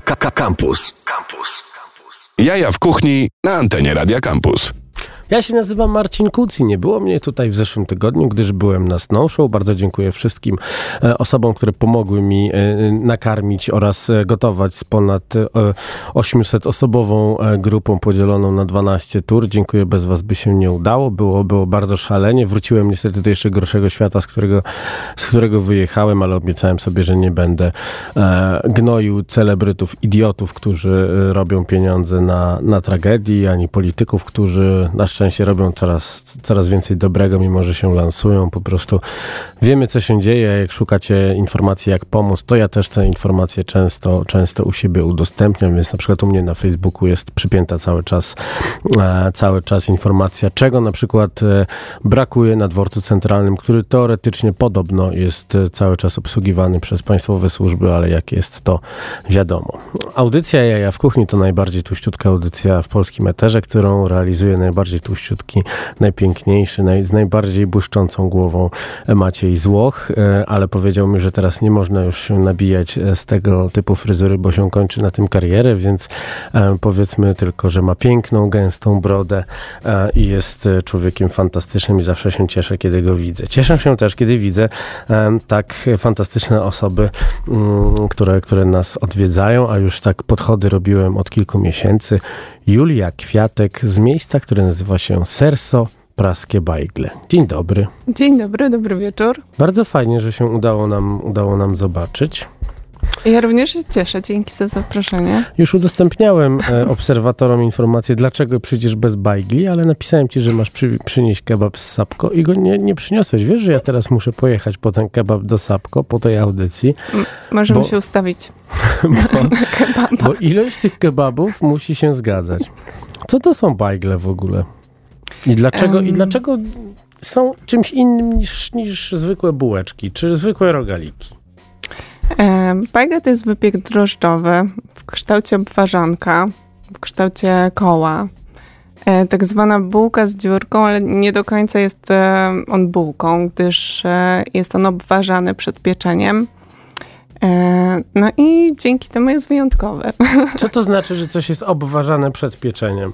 Campus. Jaja w kuchni na antenie Radia Campus. Ja się nazywam Marcin Kuc i nie było mnie tutaj w zeszłym tygodniu, gdyż byłem na Snow Show. Bardzo dziękuję wszystkim e, osobom, które pomogły mi e, nakarmić oraz e, gotować z ponad 800-osobową grupą podzieloną na 12 tur. Dziękuję, bez was by się nie udało. Było, było bardzo szalenie. Wróciłem niestety do jeszcze gorszego świata, z którego, z którego wyjechałem, ale obiecałem sobie, że nie będę gnoił celebrytów, idiotów, którzy robią pieniądze na, na tragedii, ani polityków, którzy na szczęście robią coraz, coraz więcej dobrego, mimo że się lansują. Po prostu wiemy, co się dzieje. Jak szukacie informacji, jak pomóc, to ja też te informacje często, często u siebie udostępniam, więc na przykład u mnie na Facebooku jest przypięta cały czas, e, cały czas informacja, czego na przykład e, brakuje na dworcu centralnym, który teoretycznie podobno jest e, cały czas obsługiwany przez państwowe służby, ale jak jest to wiadomo. Audycja Jaja w Kuchni to najbardziej tuściutka audycja w polskim eterze, którą realizuje najbardziej tłuściutki, najpiękniejszy, naj, z najbardziej błyszczącą głową Maciej Złoch, e, ale powiedział mi, że teraz nie można już się nabijać e, z tego typu fryzury, bo się kończy na tym karierę, więc e, powiedzmy tylko, że ma piękną, gęstą brodę i jest człowiekiem fantastycznym i zawsze się cieszę, kiedy go widzę. Cieszę się też, kiedy widzę tak fantastyczne osoby, mm, które, które nas odwiedzają, a już tak podchody robiłem od kilku miesięcy. Julia Kwiatek z miejsca, które nazywa się Serso Praskie Bajgle. Dzień dobry. Dzień dobry, dobry wieczór. Bardzo fajnie, że się udało nam, udało nam zobaczyć. Ja również się cieszę, dzięki za zaproszenie. Już udostępniałem e, obserwatorom informację, dlaczego przyjdziesz bez bajgli, ale napisałem ci, że masz przy, przynieść kebab z Sapko i go nie, nie przyniosłeś. Wiesz, że ja teraz muszę pojechać po ten kebab do Sapko, po tej audycji. M możemy bo, się ustawić. bo, bo ilość tych kebabów musi się zgadzać. Co to są bajgle w ogóle? I dlaczego, um. i dlaczego są czymś innym niż, niż zwykłe bułeczki, czy zwykłe rogaliki? Bajga to jest wypiek drożdżowy w kształcie obwarzanka, w kształcie koła. E, tak zwana bułka z dziurką, ale nie do końca jest e, on bułką, gdyż e, jest on obwarzany przed pieczeniem. No i dzięki temu jest wyjątkowy. Co to znaczy, że coś jest obwarzane przed pieczeniem?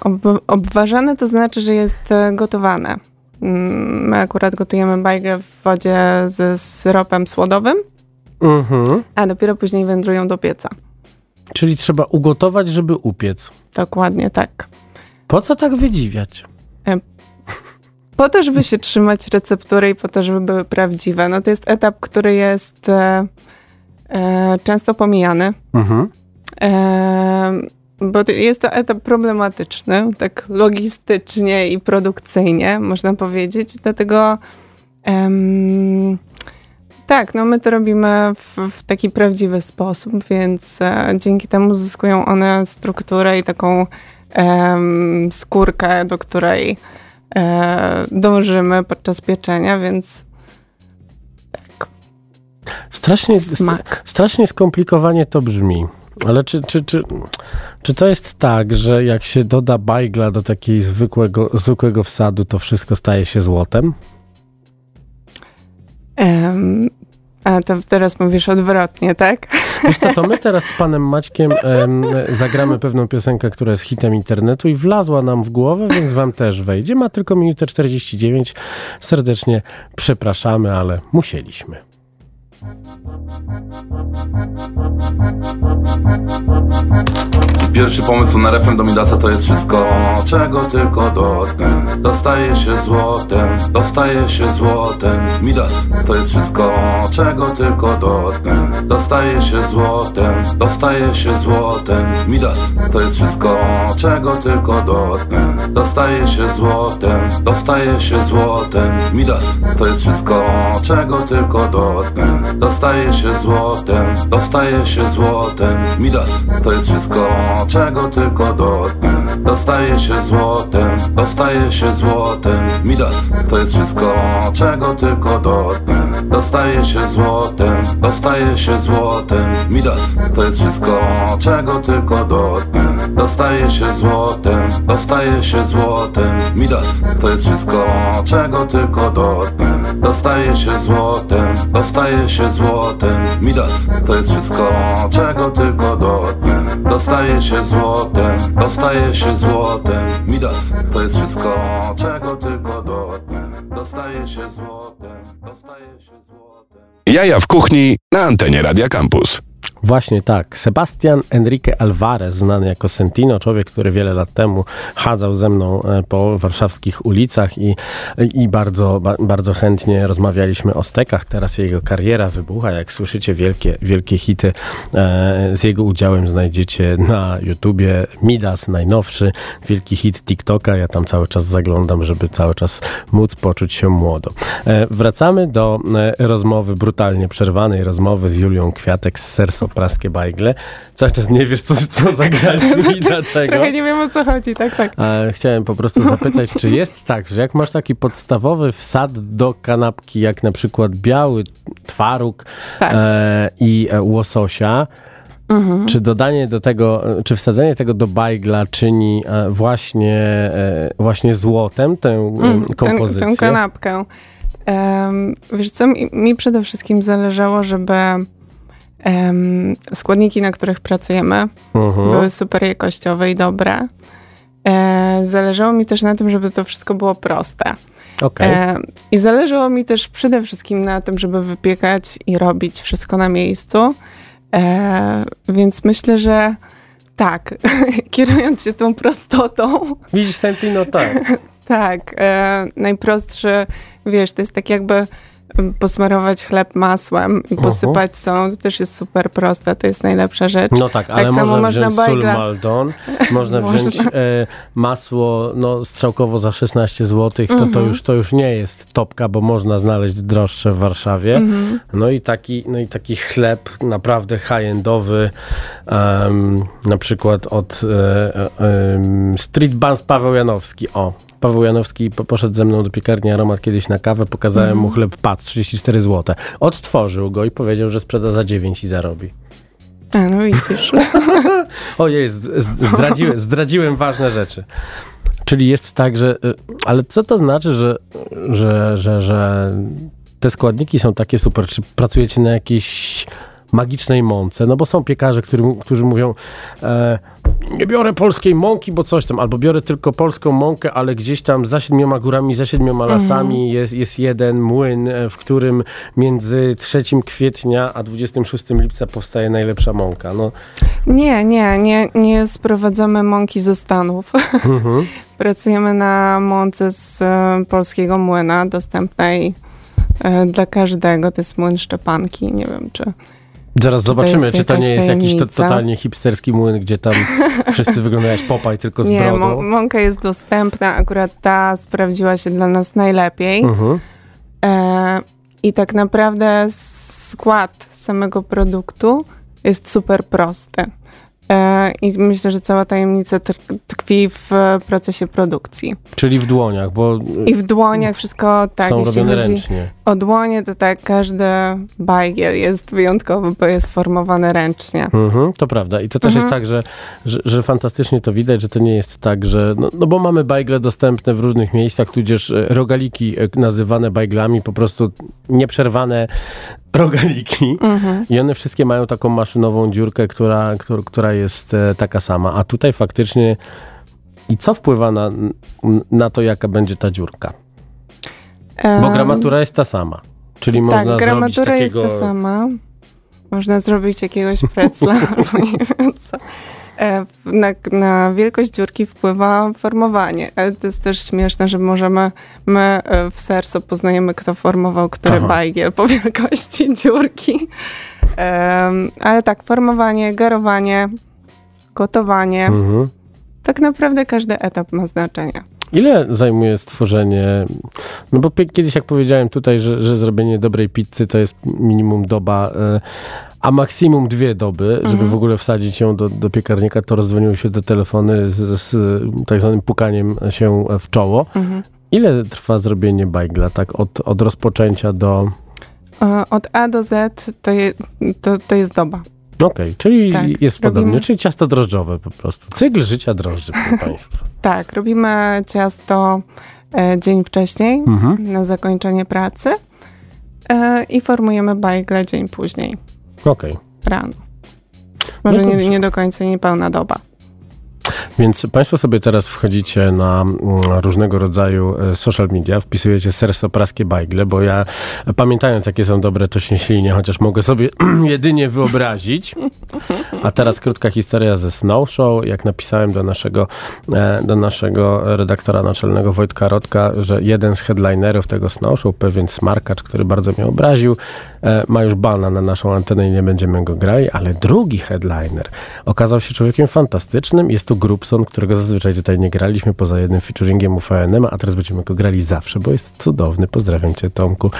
Ob obwarzane to znaczy, że jest gotowane. Mm, my akurat gotujemy bajgę w wodzie ze syropem słodowym. Mhm. A dopiero później wędrują do pieca. Czyli trzeba ugotować, żeby upiec. Dokładnie tak. Po co tak wydziwiać? E, po to, żeby się trzymać receptury i po to, żeby były prawdziwe. No to jest etap, który jest e, e, często pomijany. Mhm. E, bo jest to etap problematyczny, tak logistycznie i produkcyjnie, można powiedzieć. Dlatego tak, no my to robimy w, w taki prawdziwy sposób, więc e, dzięki temu zyskują one strukturę i taką e, skórkę, do której e, dążymy podczas pieczenia, więc tak. Strasznie, Smak. strasznie skomplikowanie to brzmi. Ale czy, czy, czy, czy to jest tak, że jak się doda bajgla do takiego zwykłego, zwykłego wsadu, to wszystko staje się złotem? Um, a to teraz mówisz odwrotnie, tak? Wiesz co, to my teraz z panem Maćkiem zagramy pewną piosenkę, która jest hitem internetu i wlazła nam w głowę, więc wam też wejdzie. Ma tylko minutę 49. Serdecznie przepraszamy, ale musieliśmy. Thank you. Pierwszy pomysł na refren do Midasa to jest wszystko Czego tylko dotknę. Dostaje się złotem Dostaje się złotem. Midas to jest wszystko Czego tylko dotknę. Dostaje się złotem Dostaje się złotem. Midas to jest wszystko Czego tylko dotknę. Dostaje się złotem Dostaje się złotem. Midas to jest wszystko Czego tylko dotknę. Dostaje się złotem Dostaje się złotem. Midas to jest wszystko czego tylko dotknę Dostaje się złotem, dostaje się złotem. Midas, to jest wszystko, czego tylko dotknę Dostaje się złotem, dostaje się złotem. Midas, to jest wszystko, czego tylko dotknę Dostaje się złotem, dostaje się złotem. Midas, to jest wszystko, czego tylko dotknę Dostaje się złotem, dostaje się złotem. Midas, to jest wszystko, czego tylko dotknę Dostaje się złotem, dostaje się złotem. Midas, to jest wszystko, czego tylko dotknę Dostaje się złotem, dostaje się złotem. Jaja w kuchni na antenie Radia Campus. Właśnie tak. Sebastian Enrique Alvarez, znany jako Sentino, człowiek, który wiele lat temu chadzał ze mną e, po warszawskich ulicach i, i bardzo, ba, bardzo chętnie rozmawialiśmy o stekach. Teraz jego kariera wybucha. Jak słyszycie, wielkie, wielkie hity e, z jego udziałem znajdziecie na YouTubie. Midas, najnowszy, wielki hit TikToka. Ja tam cały czas zaglądam, żeby cały czas móc poczuć się młodo. E, wracamy do rozmowy, brutalnie przerwanej rozmowy z Julią Kwiatek z Serso praskie bajgle. Cały czas nie wiesz, co, co zagrać i dlaczego. Trochę nie wiem o co chodzi, tak, tak. E, chciałem po prostu zapytać, czy jest tak, że jak masz taki podstawowy wsad do kanapki, jak na przykład biały twaróg Tak. e, i e, łososia, czy dodanie do tego, czy wsadzenie tego do bajgla czyni e, właśnie, e, właśnie złotem tę e, Mm, kompozycję? Tę, tę kanapkę. Em, wiesz co, mi, mi przede wszystkim zależało, żeby em, składniki, na których pracujemy, Mhm. były super jakościowe i dobre. E, zależało mi też na tym, żeby to wszystko było proste. Okej. E, I zależało mi też przede wszystkim na tym, żeby wypiekać i robić wszystko na miejscu. E, więc myślę, że tak, kierując się tą prostotą, Widzisz, Sentino, tak. tak, e, najprostszy, wiesz, to jest tak jakby posmarować chleb masłem i posypać solą, to też jest super proste, to jest najlepsza rzecz. No tak, ale samo można można wziąć sól bajgla- Maldon, można Można. wziąć e, masło no, strzałkowo za 16 zł, to, to, Mhm. już, to już nie jest topka, bo można znaleźć droższe w Warszawie. Mhm. No i taki, no i taki chleb naprawdę high-endowy, em, na przykład od e, e, Street Buns Paweł Janowski. O, Paweł Janowski po- poszedł ze mną do piekarni Aromat kiedyś na kawę, pokazałem Mhm. mu chleb PAT 34 zł. Odtworzył go i powiedział, że sprzeda za 9 i zarobi. A, no widzisz. Ojej, zdradziłem, zdradziłem ważne rzeczy. Czyli jest tak, że. y, Ale co to znaczy, że, że, że, że te składniki są takie super? Czy pracujecie na jakiejś magicznej mące? No bo są piekarze, którzy, którzy mówią. E, nie biorę polskiej mąki, bo coś tam, albo biorę tylko polską mąkę, ale gdzieś tam za siedmioma górami, za siedmioma lasami jest, jest jeden młyn, e, w którym między 3 kwietnia a 26 lipca powstaje najlepsza mąka. No, Nie, nie, nie, nie sprowadzamy mąki ze Stanów. mhm. Pracujemy na mące z e, polskiego młyna, dostępnej e, dla każdego. To jest młyn Szczepanki. Nie wiem, czy Zaraz to zobaczymy, czy to nie jest jakiś to, totalnie hipsterski młyn, gdzie tam wszyscy wyglądają jak Popaj, tylko z Nie, brodą. mą- mąka jest dostępna. Akurat ta sprawdziła się dla nas najlepiej. Mhm. E, I tak naprawdę skład samego produktu jest super prosty. E, I myślę, że cała tajemnica tkwi w procesie produkcji. Czyli w dłoniach, bo I w dłoniach wszystko tak, są robione chodzi ręcznie. O dłonie, to tak każdy bajgiel jest wyjątkowy, bo jest formowany ręcznie. Mhm, to prawda. I to też Mhm. jest tak, że, że, że fantastycznie to widać, że to nie jest tak, że. No, no bo mamy bajgle dostępne w różnych miejscach, tudzież e, rogaliki e, nazywane bajglami, po prostu nieprzerwane rogaliki. Mhm. I one wszystkie mają taką maszynową dziurkę, która, która, która jest e, taka sama. A tutaj faktycznie. I co wpływa na, na to, jaka będzie ta dziurka? Bo gramatura jest ta sama. Czyli można tak, zrobić gramatura takiego. jest ta sama. Można zrobić jakiegoś precla albo nie wiem co. Na, na wielkość dziurki wpływa formowanie, ale to jest też śmieszne, że możemy, my e, w sercu poznajemy, kto formował który Aha. bajgiel po wielkości dziurki. Em, ale tak, formowanie, garowanie, gotowanie, Mhm. tak naprawdę każdy etap ma znaczenie. Ile zajmuje stworzenie? No bo kiedyś jak powiedziałem tutaj, że, że zrobienie dobrej pizzy to jest minimum doba, e, a maksimum dwie doby, żeby Mhm. w ogóle wsadzić ją do, do piekarnika, to rozdzwoniły się te telefony z, z tak zwanym pukaniem się w czoło. Mhm. Ile trwa zrobienie bajgla, tak od, od rozpoczęcia do... E, Od A do Z to, je, to, to jest doba. Okej, czyli Tak, jest robimy- podobnie, czyli ciasto drożdżowe po prostu. Cykl życia drożdży, proszę Państwa. Tak, robimy ciasto e, dzień wcześniej Mhm. na zakończenie pracy e, i formujemy bajgle dzień później, Okej. rano. Może No nie, nie do końca niepełna doba. Więc Państwo sobie teraz wchodzicie na mm, różnego rodzaju e, social media, wpisujecie serce praskie bajgle, bo ja pamiętając jakie są dobre, to się silnie, chociaż mogę sobie jedynie wyobrazić. A teraz krótka historia ze Snow Show. Jak napisałem do naszego, e, do naszego redaktora naczelnego Wojtka Rodka, że jeden z headlinerów tego Snow Show, pewien smarkacz, który bardzo mnie obraził, e, ma już bana na naszą antenę i nie będziemy go grali, ale drugi headliner okazał się człowiekiem fantastycznym. Jest Grubson, którego zazwyczaj tutaj nie graliśmy poza jednym featuringiem UFNM, a teraz będziemy go grali zawsze, bo jest cudowny. Pozdrawiam cię, Tomku.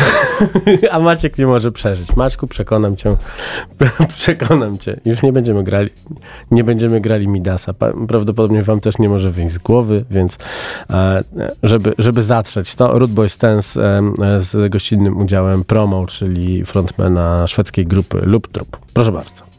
A Maciek nie może przeżyć. Maćku, przekonam cię. przekonam cię. Już nie będziemy grali, nie będziemy grali Midasa. Prawdopodobnie wam też nie może wyjść z głowy, więc e, żeby, żeby zatrzeć to, Root Boy Stance e, z gościnnym udziałem Promo, czyli frontmana szwedzkiej grupy Loop Troop. Proszę bardzo.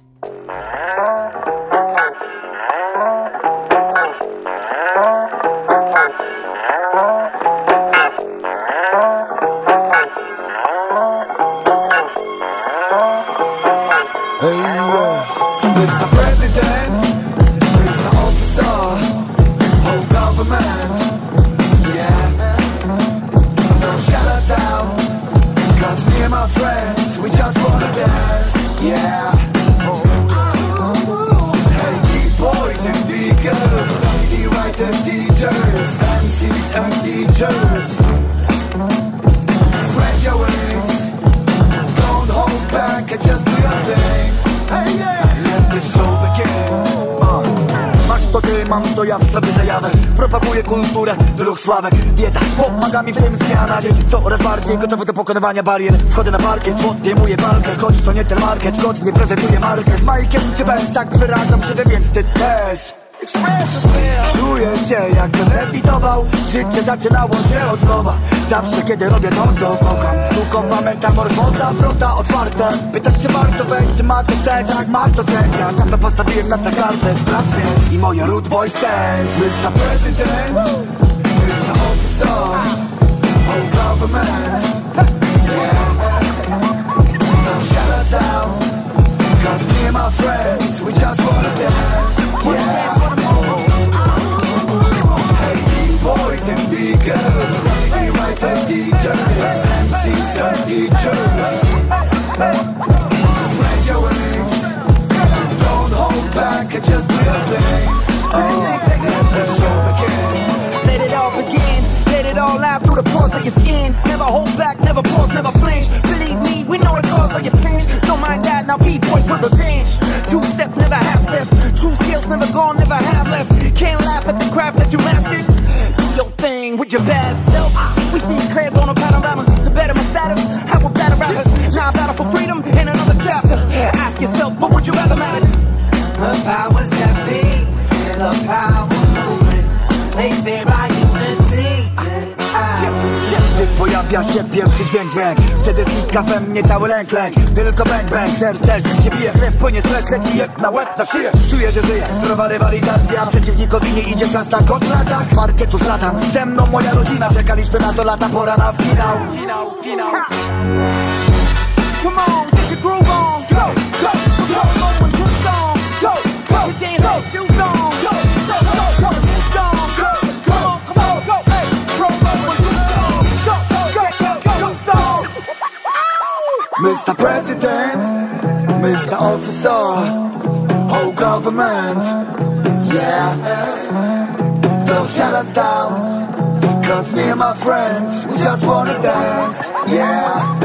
Kulturę, dróg sławek Wiedza. Pomaga mi w tym z dnia na dzień Coraz bardziej gotowy do pokonywania barier Wchodzę na parkiet, podejmuję walkę. Choć to nie ten market, godnie prezentuję markę. Z Majkiem czy bez, tak wyrażam siebie, więc ty też. Czuję się jakbym lewitował. Życie zaczynało się od nowa Zawsze kiedy robię to co kocham. Duchowa metamorfoza, wrota otwarte. Pytasz czy warto wejść, czy ma to sens? Jak ma to sens, ja tam to postawiłem na tę kartę Sprawdź mnie i moje root boy stance Mr. President Mr. Officer Whole government. Down Cause me and my friends We just wanna dance. Yeah. Hey, boys and big girls, teachers, your wings, don't hold back just do your thing. Let begin. Let it all begin. Let it all out through the pores of your skin. Never hold back, never pause, never flinch. Believe me, we know the cause of your. Don't mind that, now boys. Two step, never half step. True skills never gone, never have left. Can't laugh at the craft that you mastered. Do your thing with your self. We see clear on pojawia się pierwszy dźwięk, dźwięk. Wtedy znika we mnie cały lęk, lęk Tylko bang, bang, serce, serce Gdzie bije. Krew, płynie stres, leci jeb na łeb, na szyję. Czuję, że żyję, zdrowa rywalizacja Przeciwnikowi nie idzie czas na kontratak. Parkietu zlatam, ze mną moja rodzina. Czekaliśmy na to lata, pora na finał. Come whole yeah. Don't shut us down, cause me and my friends, we just wanna dance, yeah.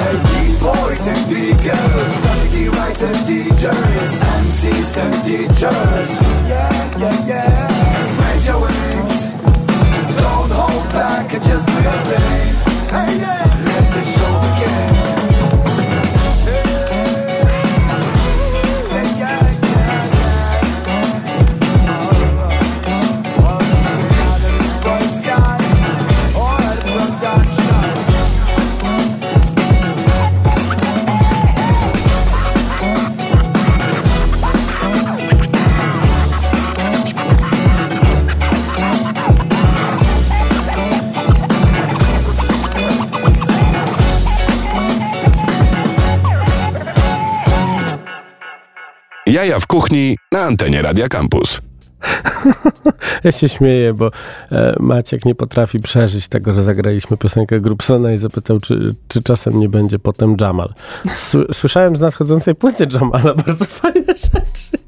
Hey, big boys and big girls, graffiti writers, teachers, MCs and teachers, yeah, Jaja w kuchni na antenie Radia Campus. Ja się śmieję, bo e, Maciek nie potrafi przeżyć tego, że zagraliśmy piosenkę Grubsona i zapytał, czy, czy czasem nie będzie potem Jamal. Słyszałem z nadchodzącej płyty Jamala bardzo fajne rzeczy.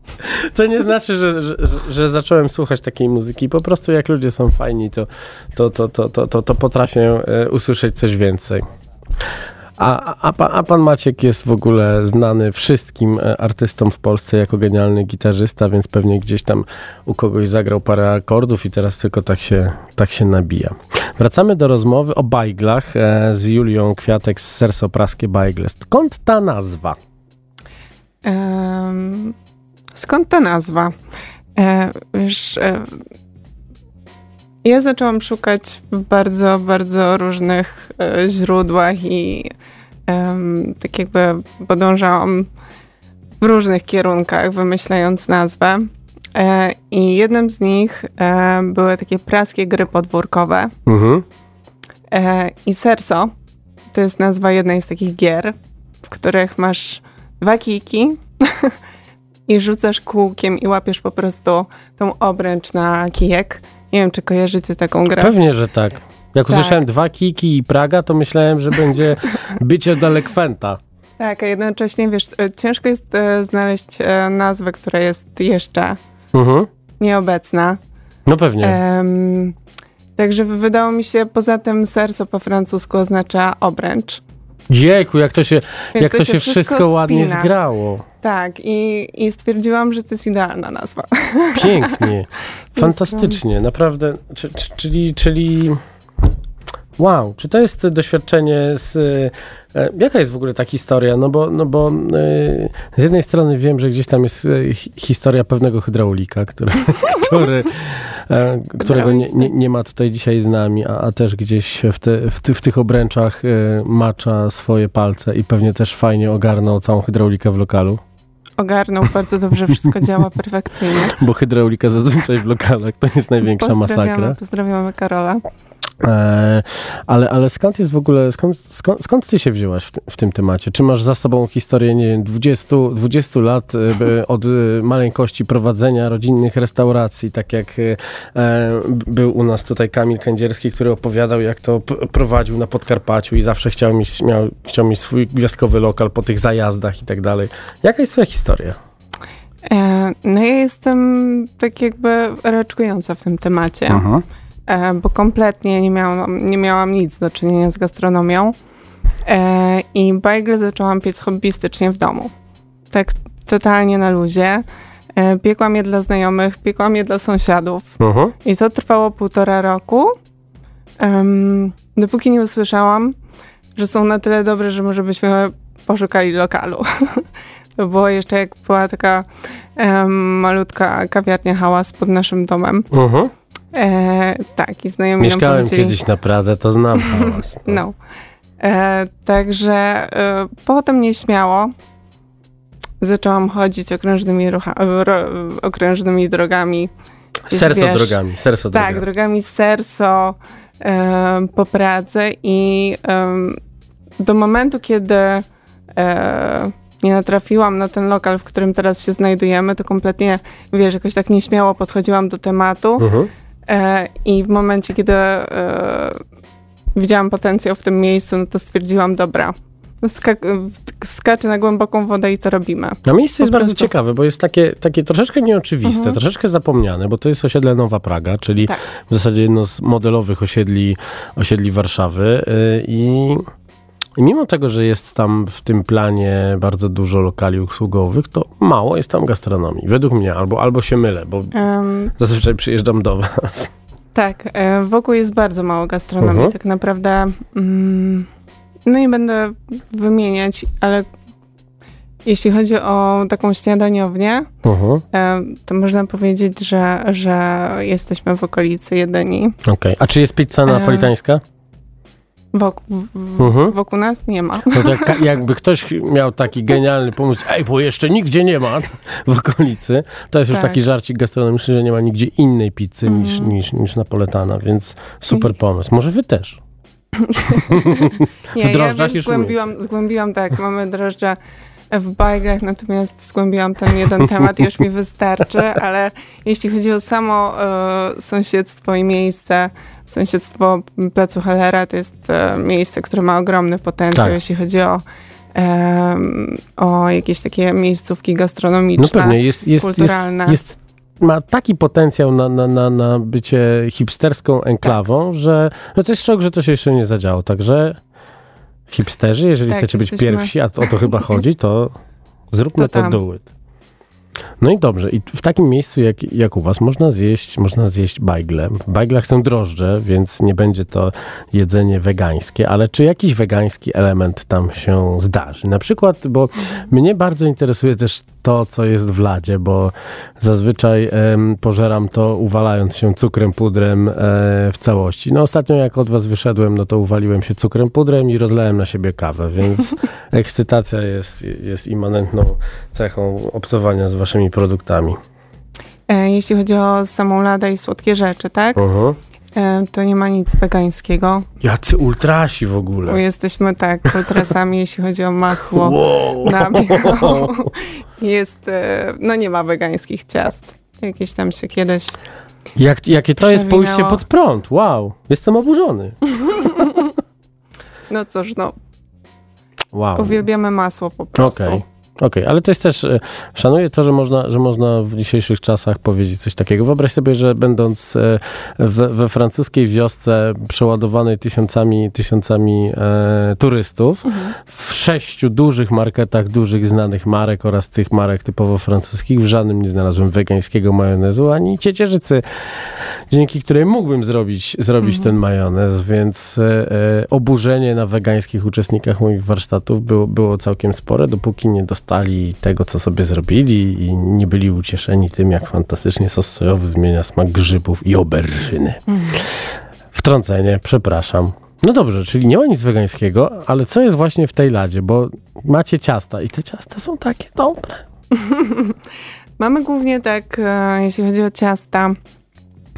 To nie znaczy, że, że, że- że zacząłem słuchać takiej muzyki. Po prostu jak ludzie są fajni, to, to, to, to, to, to, to potrafię e, usłyszeć coś więcej. A, a, a pan Maciek jest w ogóle znany wszystkim e, artystom w Polsce jako genialny gitarzysta, więc pewnie gdzieś tam u kogoś zagrał parę akordów i teraz tylko tak się, tak się nabija. Wracamy do rozmowy o bajglach e, z Julią Kwiatek z Serso Praskie Bajgle. Skąd ta nazwa? Em, skąd ta nazwa? E, wiesz, e, ja zaczęłam szukać w bardzo, bardzo różnych e, źródłach i em, tak jakby podążałam w różnych kierunkach, wymyślając nazwę. E, I jednym z nich e, były takie praskie gry podwórkowe. Mhm. E, I Serso to jest nazwa jednej z takich gier, w których masz dwa kijki i rzucasz kółkiem i łapiesz po prostu tą obręcz na kijek. Nie wiem, czy kojarzycie taką grę. Pewnie, że tak. Jak Tak. usłyszałem dwa kiki i Praga, to myślałem, że będzie bycie delekwenta. Tak, a jednocześnie, wiesz, e, ciężko jest e, znaleźć e, nazwę, która jest jeszcze Mhm. nieobecna. No pewnie. Także wydało mi się, poza tym serso po francusku oznacza obręcz. Jejku, jak to się, Więc jak to się wszystko, ładnie spina. zgrało. Tak, i, i stwierdziłam, że to jest idealna nazwa. Pięknie, fantastycznie, naprawdę. Czy, czy, czyli, czyli. Wow, czy to jest doświadczenie z. e, Jaka jest w ogóle ta historia? No bo, no bo e, z jednej strony wiem, że gdzieś tam jest e, hi- historia pewnego hydraulika, który, który, e, którego nie, nie, nie ma tutaj dzisiaj z nami, a, a też gdzieś w, te, w, ty, w tych obręczach macza swoje palce i pewnie też fajnie ogarnął całą hydraulikę w lokalu. Ogarnął bardzo dobrze, wszystko działa perfekcyjnie. Bo hydraulika zazwyczaj w lokalach to jest największa masakra. Pozdrawiamy, pozdrawiamy Karola. E, ale, ale skąd jest w ogóle, skąd, skąd, skąd ty się wzięłaś w, ty, w tym temacie? Czy masz za sobą historię, nie wiem, 20, 20 lat e, od e, maleńkości prowadzenia rodzinnych restauracji, tak jak był u nas tutaj Kamil Kędzierski, który opowiadał, jak to prowadził na Podkarpaciu i zawsze chciał mieć, miał, chciał mieć swój gwiazdkowy lokal po tych zajazdach i tak dalej. Jaka jest twoja historia? No ja jestem tak jakby raczkująca w tym temacie, e, bo kompletnie nie miałam, nie miałam nic do czynienia z gastronomią e, i bajgle zaczęłam piec hobbystycznie w domu. Tak totalnie na luzie. E, piekłam je dla znajomych, piekłam je dla sąsiadów. I to trwało półtora roku, em, dopóki nie usłyszałam, że są na tyle dobre, że może byśmy poszukali lokalu. to było jeszcze jak była taka em, malutka kawiarnia hałas pod naszym domem. Mhm. E, tak, i znajomi Mieszkałem powiedzieli... kiedyś na Pradze, to znam hałas. No. E, także e, potem nieśmiało zaczęłam chodzić okrężnymi, rucha, ro, okrężnymi drogami. Serso wiesz, drogami, serso Tak, drogami. drogami Serso em, po Pradze i do momentu, kiedy e, nie natrafiłam na ten lokal, w którym teraz się znajdujemy, to kompletnie, wiesz, jakoś tak nieśmiało podchodziłam do tematu Mhm. e, i w momencie, kiedy e, widziałam potencjał w tym miejscu, no to stwierdziłam, dobra, skak- skaczę na głęboką wodę i to robimy. A miejsce jest Po bardzo prostu. ciekawe, bo jest takie, takie troszeczkę nieoczywiste, Mhm. troszeczkę zapomniane, bo to jest osiedle Nowa Praga, czyli Tak. w zasadzie jedno z modelowych osiedli, osiedli Warszawy y, i i mimo tego, że jest tam w tym planie bardzo dużo lokali usługowych, to mało jest tam gastronomii. Według mnie, albo, albo się mylę, bo Em, zazwyczaj przyjeżdżam do was. Tak, e, wokół jest bardzo mało gastronomii. Mhm. Tak naprawdę, mm, no nie będę wymieniać, ale jeśli chodzi o taką śniadaniownię, Mhm. e, to można powiedzieć, że, że jesteśmy w okolicy jedyni. Okej. A czy jest pizza E, napolitańska? Wok, Mhm. Wokół nas nie ma. No to jak, jakby ktoś miał taki genialny pomysł, ej, bo jeszcze nigdzie nie ma w okolicy, to jest już Tak. taki żarcik gastronomiczny, że nie ma nigdzie innej pizzy niż, Mhm. niż, niż napoletana, więc super pomysł. Może wy też. Nie, ja już wiesz, zgłębiłam, zgłębiłam, tak, mamy drożdże w bajgrach, natomiast zgłębiłam ten jeden temat już mi wystarczy, ale jeśli chodzi o samo e, sąsiedztwo i miejsce, sąsiedztwo Placu Hellera to jest e, miejsce, które ma ogromny potencjał, Tak. jeśli chodzi o, o jakieś takie miejscówki gastronomiczne, No pewnie, jest, jest, jest, kulturalne. jest, ma taki potencjał na, na, na, na bycie hipsterską enklawą, Tak. że no to jest szok, że to się jeszcze nie zadziało. Także hipsterzy, jeżeli Tak, chcecie być jesteśmy- pierwsi, a o to chyba chodzi, to zróbmy To to, tam. do it. No i dobrze, i w takim miejscu jak, jak u was można zjeść, można zjeść bajgle. W bajglach są drożdże, więc nie będzie to jedzenie wegańskie, ale czy jakiś wegański element tam się zdarzy? Na przykład, bo mnie bardzo interesuje też to, co jest w ladzie, bo zazwyczaj em, pożeram to uwalając się cukrem, pudrem e, w całości. No ostatnio jak od was wyszedłem, no to uwaliłem się cukrem, pudrem i rozlałem na siebie kawę, więc ekscytacja jest, jest immanentną cechą obcowania z waszymi produktami. E, jeśli chodzi o samą ladę i słodkie rzeczy, tak? Mhm. E, to nie ma nic wegańskiego. Jacy ultrasi w Bo ogóle. jesteśmy tak ultrasami, jeśli chodzi o masło Wow. na. Jest, e, no nie ma wegańskich ciast. Jakieś tam się kiedyś... Jak, jakie to jest pójście pod prąd. Wow. Jestem oburzony. No cóż, no, Wow. uwielbiamy masło po prostu. Okej. Okej, ale to jest też, e, szanuję to, że można, że można w dzisiejszych czasach powiedzieć coś takiego. Wyobraź sobie, że będąc e, we, we francuskiej wiosce przeładowanej tysiącami, tysiącami e, turystów, w sześciu dużych marketach, dużych znanych marek oraz tych marek typowo francuskich, w żadnym nie znalazłem wegańskiego majonezu, ani ciecierzycy, dzięki której mógłbym zrobić, zrobić ten majonez, więc e, e, oburzenie na wegańskich uczestnikach moich warsztatów było, było całkiem spore, dopóki nie dostali tego, co sobie zrobili i nie byli ucieszeni tym, jak fantastycznie sos sojowy zmienia smak grzybów i oberżyny. Wtrącenie, przepraszam. No dobrze, czyli nie ma nic wegańskiego, ale co jest właśnie w tej ladzie? Bo macie ciasta i te ciasta są takie dobre. Mamy głównie tak, e, jeśli chodzi o ciasta,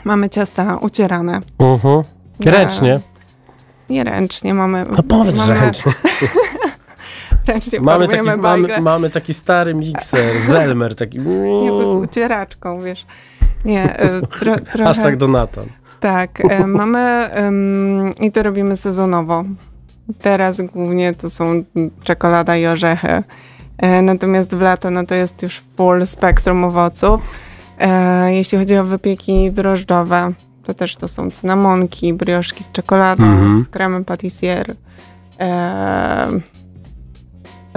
mamy ciasta ucierane. Mhm. Ręcznie. Nie ręcznie, mamy... No powiedz, że mamy, ręcznie. Ręcznie Mamy taki, mamy, mamy taki stary mikser, Zelmer, taki... Nie, ucieraczką, wiesz. Nie, e, tro, trochę... Aż tak Donatan. Tak, e, mamy em, i to robimy sezonowo. Teraz głównie to są mm, czekolada i orzechy. E, natomiast w lato no to jest już full spektrum owoców. Jeśli chodzi o wypieki drożdżowe, to też to są cynamonki, brioszki z czekoladą, Mhm. z kremem patissier, e,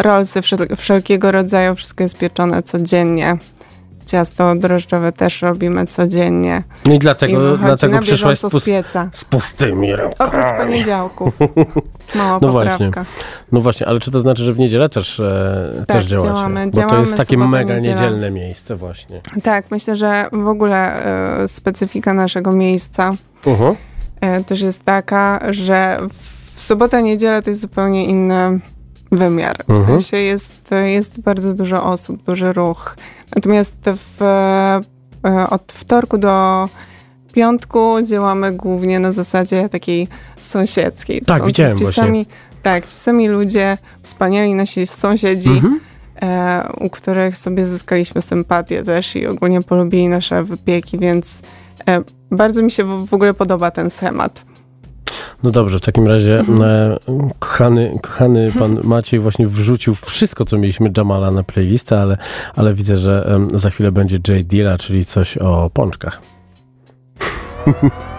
rolsy wszel- wszelkiego rodzaju, wszystko jest pieczone codziennie. Ciasto drożdżowe też robimy codziennie. No i I dlatego, wychodzi dlatego przyszłaś z, pust, z pustymi rękami. Oprócz poniedziałków. Mała No poprawka. właśnie. No właśnie, ale czy to znaczy, że w niedzielę też, e, Tak, też działacie? działamy. Bo to Działamy jest takie mega niedziela. niedzielne miejsce właśnie. Tak, myślę, że w ogóle e, specyfika naszego miejsca Uh-huh. e, też jest taka, że w sobota, niedziela to jest zupełnie inny wymiar. W Mhm. sensie jest, jest bardzo dużo osób, duży ruch. Natomiast w, e, od wtorku do piątku działamy głównie na zasadzie takiej sąsiedzkiej. To Tak, widziałem ci właśnie. Sami, tak, ci sami ludzie, wspaniali nasi sąsiedzi, Mhm. e, u których sobie zyskaliśmy sympatię też i ogólnie polubili nasze wypieki, więc e, bardzo mi się w, w ogóle podoba ten schemat. No dobrze, w takim razie Mhm. e, kochany, kochany pan Maciej właśnie wrzucił wszystko, co mieliśmy Jamala na playlistę, ale, ale widzę, że za chwilę będzie J. Dilla, czyli coś o pączkach.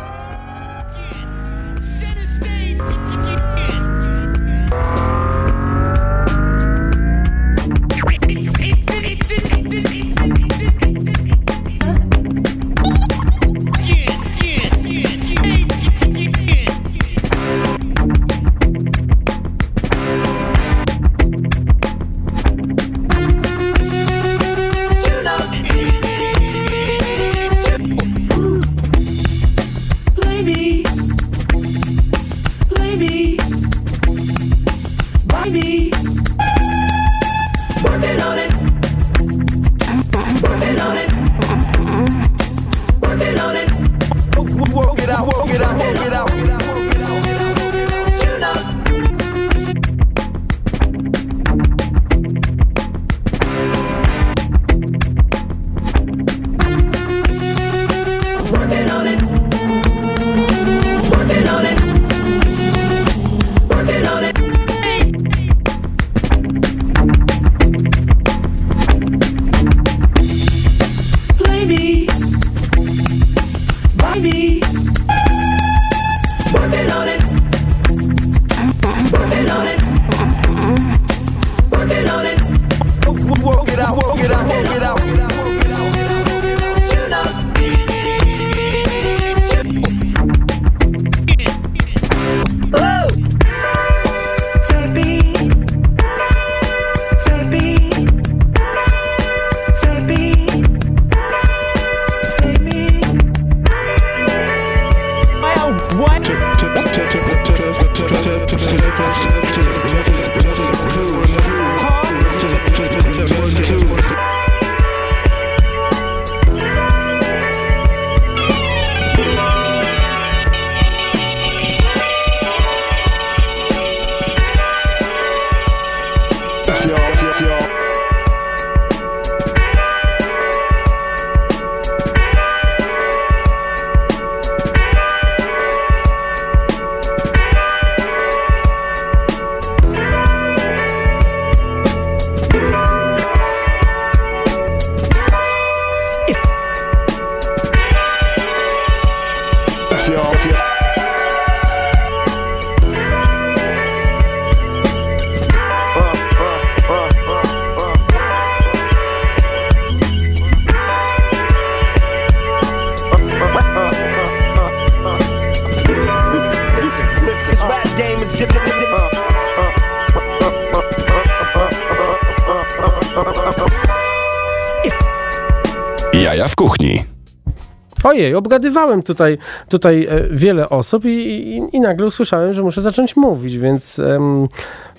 Ojej, obgadywałem tutaj, tutaj e, wiele osób i, i, i nagle usłyszałem, że muszę zacząć mówić, więc em,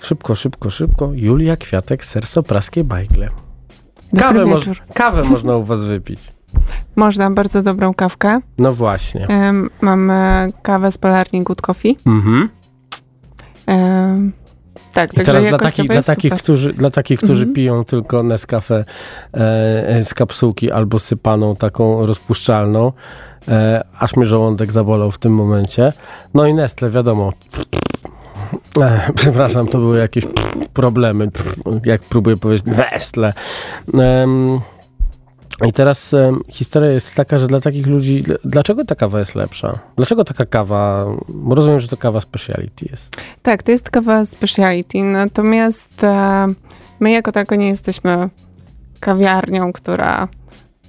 szybko, szybko, szybko. Julia Kwiatek, serso praskie bajgle. Kawę, moż, kawę można u was wypić. Można bardzo dobrą kawkę. No właśnie. Mamy kawę z palarni Good Coffee. Mhm. Em, Tak, I teraz dla takich, dla, takich, super. którzy, dla takich, którzy Mhm. piją tylko Nescafe e, e, z kapsułki albo sypaną taką rozpuszczalną, e, aż mnie żołądek zabolał w tym momencie. No i Nestle, wiadomo. E, przepraszam, to były jakieś problemy, jak próbuję powiedzieć Nestle. I teraz em, historia jest taka, że dla takich ludzi, dl- dlaczego ta kawa jest lepsza? Dlaczego taka kawa, bo rozumiem, że to kawa speciality jest. Tak, to jest kawa speciality, natomiast e, my jako tako nie jesteśmy kawiarnią, która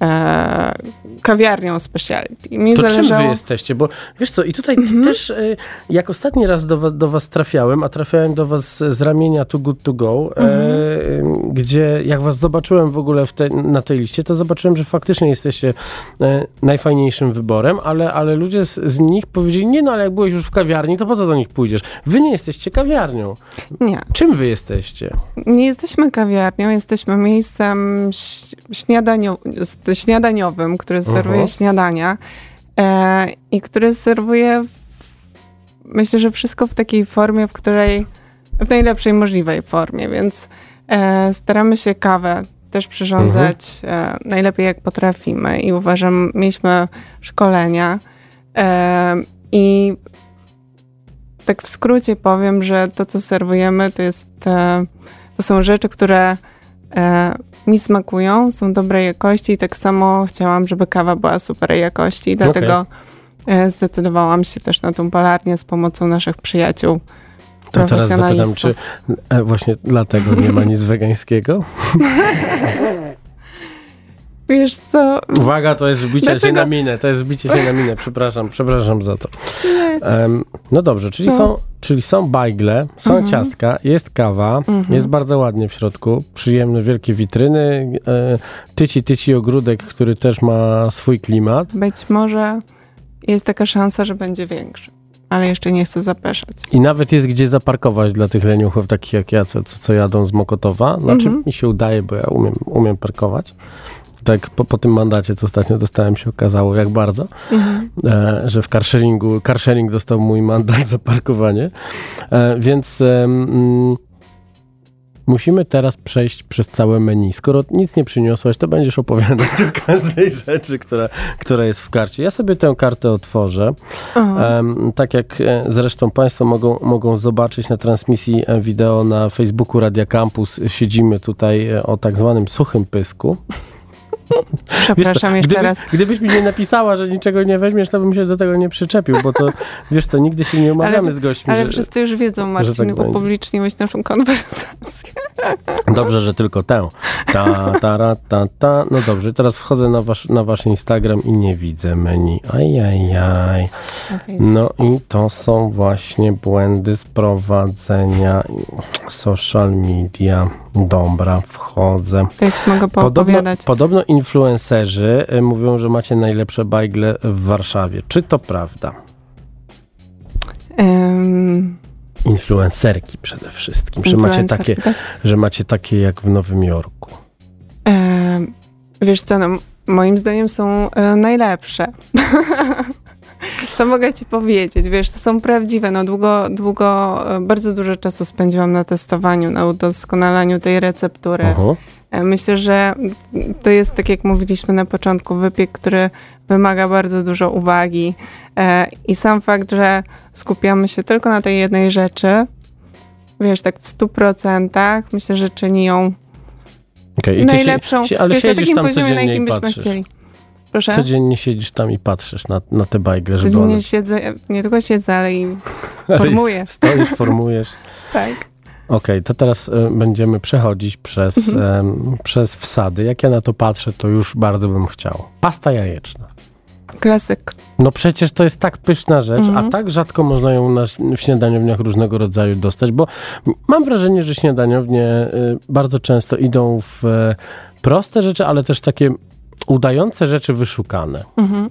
e, kawiarnią speciality. Mi To czym zależało... wy jesteście? Bo wiesz co, i tutaj Mhm. też, y, jak ostatni raz do was, do was trafiałem, a trafiałem do was z ramienia Too Good To Go, e, Mhm. gdzie jak was zobaczyłem w ogóle w te, na tej liście, to zobaczyłem, że faktycznie jesteście e, najfajniejszym wyborem, ale, ale ludzie z, z nich powiedzieli, nie no, ale jak byłeś już w kawiarni, to po co do nich pójdziesz? Wy nie jesteście kawiarnią. Nie, Czym wy jesteście? nie jesteśmy kawiarnią, jesteśmy miejscem śniadanio, śniadaniowym, który serwuje Mhm. śniadania e, i który serwuje w, myślę, że wszystko w takiej formie, w której w najlepszej możliwej formie, więc e, staramy się kawę też przyrządzać e, najlepiej jak potrafimy i uważam, mieliśmy szkolenia e, i tak w skrócie powiem, że to, co serwujemy, to jest e, to są rzeczy, które mi smakują, są dobrej jakości i tak samo chciałam, żeby kawa była super jakości dlatego e, zdecydowałam się też na tą palarnię z pomocą naszych przyjaciół. To teraz zapytam, czy e, właśnie dlatego nie ma nic wegańskiego? Wiesz co? Uwaga, to jest wbicie się Dlaczego? na minę, to jest wbicie się na minę, przepraszam, przepraszam za to. Em, no dobrze, czyli, No. są, czyli są bajgle, są Mhm. ciastka, jest kawa, Mhm. jest bardzo ładnie w środku, przyjemne wielkie witryny, e, tyci, tyci ogródek, który też ma swój klimat Być może jest taka szansa, że będzie większy, ale jeszcze nie chcę zapeszać. i nawet jest gdzie zaparkować dla tych leniuchów takich jak ja, co, co, jadą z Mokotowa. Znaczy Mhm. mi się udaje, bo ja umiem, umiem parkować. Tak po, po tym mandacie, co ostatnio dostałem, się okazało, jak bardzo. Mhm. e, że w carsharingu, carsharing dostał mój mandat za parkowanie. E, więc mm, musimy teraz przejść przez całe menu. Skoro nic nie przyniosłaś, to będziesz opowiadać o każdej rzeczy, która, która jest w karcie. Ja sobie tę kartę otworzę. Em, tak jak e, zresztą Państwo mogą, mogą zobaczyć na transmisji e, wideo na Facebooku Radia Campus, siedzimy tutaj e, o tak zwanym suchym pysku. Wiesz co, Przepraszam jeszcze gdybyś, raz. Gdybyś mi nie napisała, że niczego nie weźmiesz, to bym się do tego nie przyczepił, bo to, wiesz co, nigdy się nie umawiamy Ale- z gośćmi. Ale że, wszyscy już wiedzą, Marcin, tak upubliczniłeś naszą konwersację. Dobrze, że tylko tę. Ta, ta, ra, ta, ta. No dobrze, teraz wchodzę na wasz, na wasz Instagram i nie widzę menu. Ajajaj. No i to są właśnie błędy z prowadzenia social media. Dobra, wchodzę. To ja mogę Podobno, podobno influencerzy y, mówią, że macie najlepsze bajgle w Warszawie. Czy to prawda? Em, Influencerki przede wszystkim, że macie, takie, tak? że macie takie jak w Nowym Jorku. Wiesz co, no, moim zdaniem są e, najlepsze. Co mogę ci powiedzieć? Wiesz, to są prawdziwe. No długo, długo, e, bardzo dużo czasu spędziłam na testowaniu, na udoskonalaniu tej receptury. Aha. E, Myślę, że to jest, tak jak mówiliśmy na początku, wypiek, który wymaga bardzo dużo uwagi. E, I sam fakt, że skupiamy się tylko na tej jednej rzeczy, wiesz, tak w stu procentach, myślę, że czyni ją ty najlepszą, się, ale wiesz, na takim tam poziomie, na jakim byśmy patrzysz. chcieli. Proszę? Codziennie siedzisz tam i patrzysz na, na te bajgle, żeby Codziennie one... siedzę, nie tylko siedzę, ale i formuję. Stoisz, formujesz. Tak. Okej, to teraz e, będziemy przechodzić przez, Mhm. przez wsady. Jak ja na to patrzę, to już bardzo bym chciał. Pasta jajeczna. Klasyk. No przecież to jest tak pyszna rzecz, Mhm. a tak rzadko można ją na, w śniadaniowniach różnego rodzaju dostać, bo mam wrażenie, że śniadaniownie y, bardzo często idą w e, proste rzeczy, ale też takie udające rzeczy wyszukane. Mhm.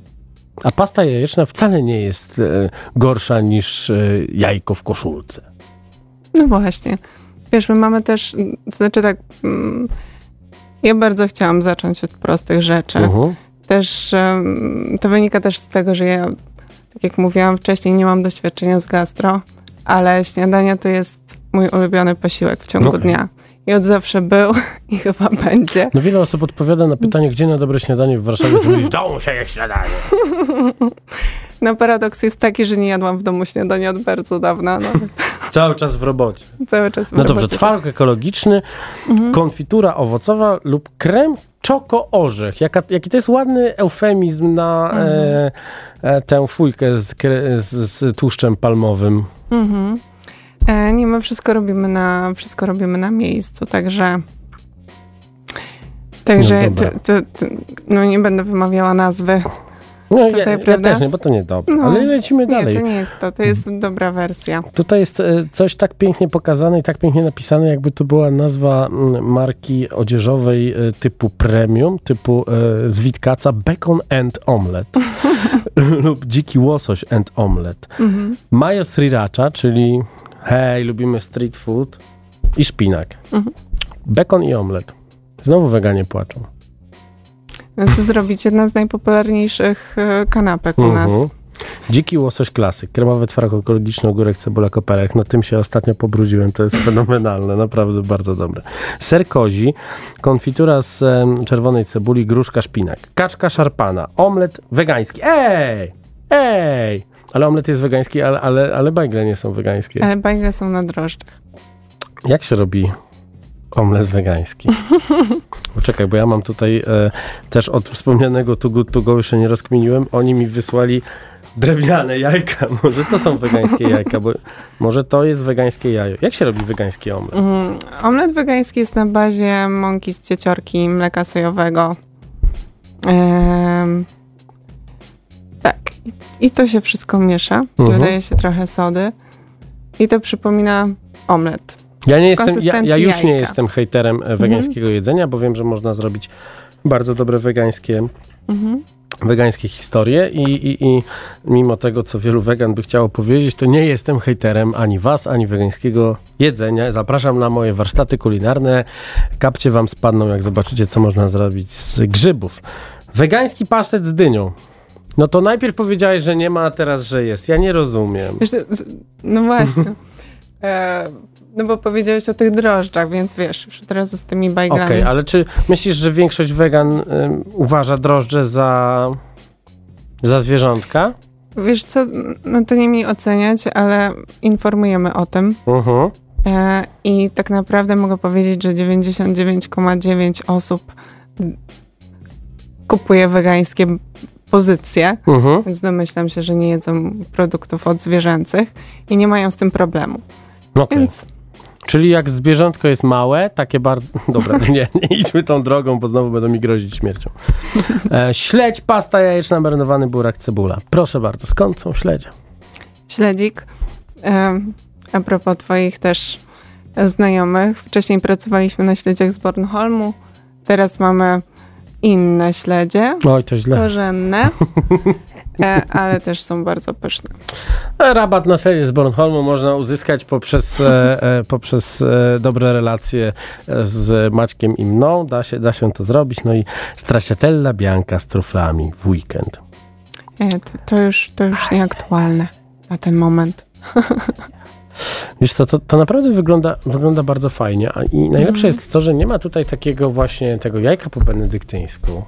A pasta jajeczna wcale nie jest e, gorsza niż e, jajko w koszulce. No właśnie. Wiesz, my mamy też, to znaczy tak, mm, ja bardzo chciałam zacząć od prostych rzeczy. Mhm. Też to wynika też z tego, że ja, tak jak mówiłam wcześniej, nie mam doświadczenia z gastro, ale śniadania to jest mój ulubiony posiłek w ciągu Okej. dnia. I od zawsze był i chyba będzie. No wiele osób odpowiada na pytanie, gdzie na dobre śniadanie w Warszawie, to mówi, w domu się je śniadanie. No paradoks jest taki, że nie jadłam w domu śniadania od bardzo dawna. No, Cały czas w robocie. cały czas w No dobrze, robocie. twaróg ekologiczny, Mhm. konfitura owocowa lub krem czoko-orzech. Jaka, jaki to jest ładny eufemizm na Mhm. e, e, tę fujkę z, z, z tłuszczem palmowym. Mhm. E, nie, my wszystko robimy na, wszystko robimy na miejscu, także... Także No to, to, to, no nie będę wymawiała nazwy. No ja, Tutaj, ja prawda? też nie, bo to niedobre. No. Ale lecimy Nie, dalej. to nie jest to, to jest dobra wersja. Tutaj jest e, coś tak pięknie pokazane i tak pięknie napisane, jakby to była nazwa mm, marki odzieżowej e, typu premium, typu e, z Witkaca Bacon and Omelette lub dziki łosoś and omelette. Mhm. Mayo sriracha, czyli hej, lubimy street food i szpinak. Mhm. Bekon i omlet. Znowu weganie płaczą. No co zrobić? Jedna z najpopularniejszych e, kanapek u nas. Mhm. Dziki łosoś klasyk, kremowy twaróg ekologiczny, ogórek, cebula, koperek. Na tym się ostatnio pobrudziłem, to jest fenomenalne, naprawdę bardzo dobre. Ser kozi, konfitura z em, czerwonej cebuli, gruszka, szpinak. Kaczka szarpana, omlet wegański. Ej! Ej! Ale omlet jest wegański, ale, ale, ale bajgle nie są wegańskie. Ale bajgle są na drożdżach. Jak się robi omlet wegański? Poczekaj, bo ja mam tutaj e, też od wspomnianego Too Good To Go jeszcze nie rozkminiłem. Oni mi wysłali drewniane jajka. Może to są wegańskie jajka, bo może to jest wegańskie jajo. Jak się robi wegański omlet? Mhm. Omlet wegański jest na bazie mąki z cieciorki mleka sojowego. Em, tak. I, to się wszystko miesza. Mhm. Dodaje się trochę sody. I to przypomina omlet. Ja nie jestem, ja, ja już nie jajka. jestem hejterem e, wegańskiego jedzenia, bo wiem, że można zrobić bardzo dobre wegańskie Mhm. wegańskie historie i, i, i mimo tego, co wielu wegan by chciało powiedzieć, to nie jestem hejterem ani was, ani wegańskiego jedzenia. Zapraszam na moje warsztaty kulinarne. Kapcie wam spadną, jak zobaczycie, co można zrobić z grzybów. Wegański pasztet z dynią. No to najpierw powiedziałeś, że nie ma, a teraz, że jest. Ja nie rozumiem. Wiesz, no właśnie. E, no bo powiedziałeś o tych drożdżach, więc wiesz, już teraz z tymi Okej, bajglami. ale czy myślisz, że większość wegan ym, uważa drożdże za, za zwierzątka? Wiesz co, no to nie mi oceniać, ale informujemy o tym. Mhm. E, I tak naprawdę mogę powiedzieć, że 99,9 osób kupuje wegańskie pozycje, Mhm. więc domyślam się, że nie jedzą produktów odzwierzęcych i nie mają z tym problemu. Okej. Więc Czyli jak zwierzątko jest małe, takie bardzo... Dobra, nie, nie idźmy tą drogą, bo znowu będą mi grozić śmiercią. E, śledź, pasta jajeczna, marynowany burak, cebula. Proszę bardzo, skąd są śledzie? śledzik, e, a propos twoich też znajomych, wcześniej pracowaliśmy na śledziach z Bornholmu, teraz mamy inne śledzie, Oj, to źle. korzenne, e, ale też są bardzo pyszne. E, Rabat na serie z Bornholmu można uzyskać poprzez, e, e, poprzez e, dobre relacje e, z Maćkiem i mną. Da się, da się to zrobić. No i stracciatella bianca z truflami w weekend. To, to, już, to już nieaktualne na ten moment. Wiesz co, to, to naprawdę wygląda, wygląda bardzo fajnie. A, I najlepsze Mhm. jest to, że nie ma tutaj takiego właśnie tego jajka po benedyktyńsku.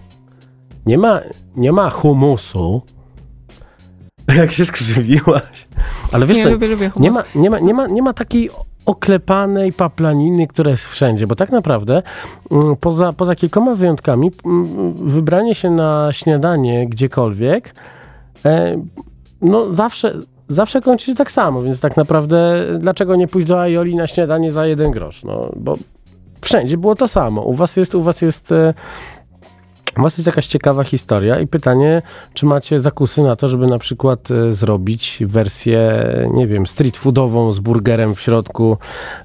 Nie ma, nie ma humusu. Jak się skrzywiłaś. Ale wiesz Nie co, lubię, lubię hummus. nie ma, nie, ma, nie, ma, nie ma takiej oklepanej paplaniny, która jest wszędzie, bo tak naprawdę mm, poza, poza kilkoma wyjątkami mm, wybranie się na śniadanie gdziekolwiek e, no zawsze, zawsze kończy się tak samo, więc tak naprawdę dlaczego nie pójść do Aioli na śniadanie za jeden grosz? No, bo wszędzie było to samo. U was jest, u was jest e, u was jest jakaś ciekawa historia i pytanie, czy macie zakusy na to, żeby na przykład e, zrobić wersję, nie wiem, street foodową z burgerem w środku,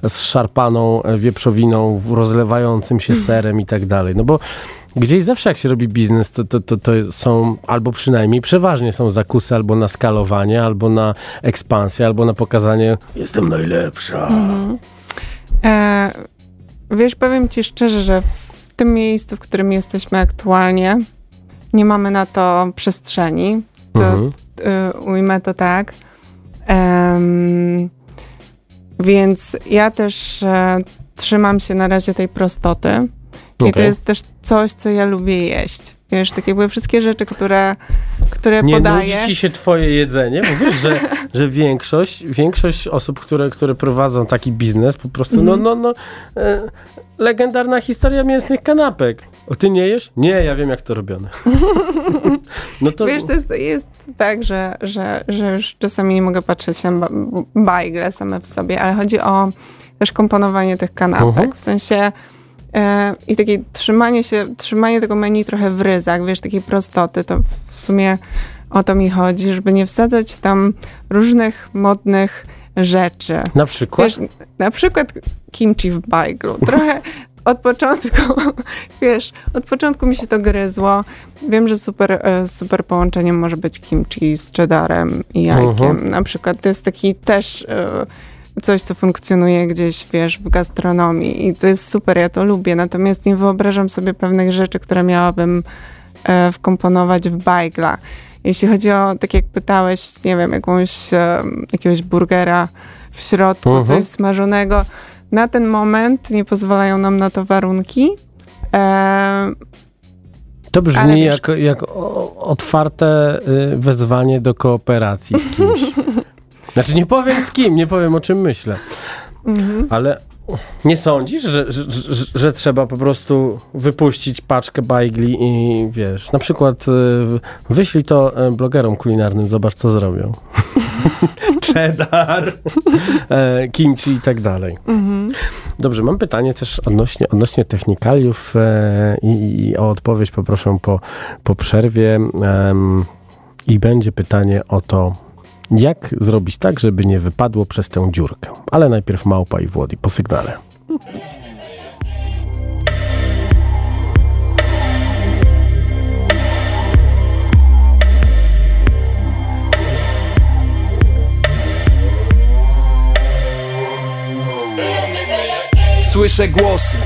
z szarpaną e, wieprzowiną, rozlewającym się serem i tak dalej. No bo Gdzieś zawsze jak się robi biznes, to, to, to, to są albo przynajmniej przeważnie są zakusy albo na skalowanie, albo na ekspansję, albo na pokazanie jestem najlepsza. Mhm. E, wiesz, powiem ci szczerze, że w tym miejscu, w którym jesteśmy aktualnie, nie mamy na to przestrzeni. To, mhm. y, ujmę to tak. Um, więc ja też e, trzymam się na razie tej prostoty. Okay. I to jest też coś, co ja lubię jeść. Wiesz, takie były wszystkie rzeczy, które, które nie podaję. Nie nudzi ci się twoje jedzenie? Bo wiesz, że, że większość, większość osób, które, które prowadzą taki biznes, po prostu, mm -hmm. no, no, no, e, legendarna historia mięsnych kanapek. O, ty nie jesz? Nie, ja wiem, jak to robione. no to... Wiesz, to jest, jest tak, że, że, że już czasami nie mogę patrzeć na bajgle same w sobie, ale chodzi o też komponowanie tych kanapek. Uh -huh. W sensie i takie trzymanie się, trzymanie tego menu trochę w ryzach, wiesz, takiej prostoty, to w sumie o to mi chodzi, żeby nie wsadzać tam różnych modnych rzeczy. Na przykład? Wiesz, na przykład kimchi w bajglu. Trochę od początku, wiesz, od początku mi się to gryzło. Wiem, że super, e, super połączeniem może być kimchi z cheddarem i jajkiem. Uh mhm. -huh. Na przykład to jest taki też e, coś, co funkcjonuje gdzieś, wiesz, w gastronomii i to jest super, ja to lubię. Natomiast nie wyobrażam sobie pewnych rzeczy, które miałabym e, wkomponować w bajgla. Jeśli chodzi o, tak jak pytałeś, nie wiem, jakąś, jakiegoś burgera w środku, uh -huh. coś mhm. smażonego, na ten moment nie pozwalają nam na to warunki. E, to brzmi jak, jak otwarte y, wezwanie do kooperacji z kimś. Znaczy nie powiem z kim, nie powiem o czym myślę. Mhm. Ale nie sądzisz, że, że, że, że, trzeba po prostu wypuścić paczkę bajgli i wiesz, na przykład y, wyślij to y, blogerom kulinarnym, zobacz co zrobią. cheddar, e, kimchi i tak dalej. Mhm. Dobrze, mam pytanie też odnośnie, odnośnie technikaliów e, i, i, o odpowiedź poproszę po, po przerwie. I będzie pytanie o to, jak zrobić tak, żeby nie wypadło przez tę dziurkę. Ale najpierw małpa i Włody po sygnale. Słyszę głosy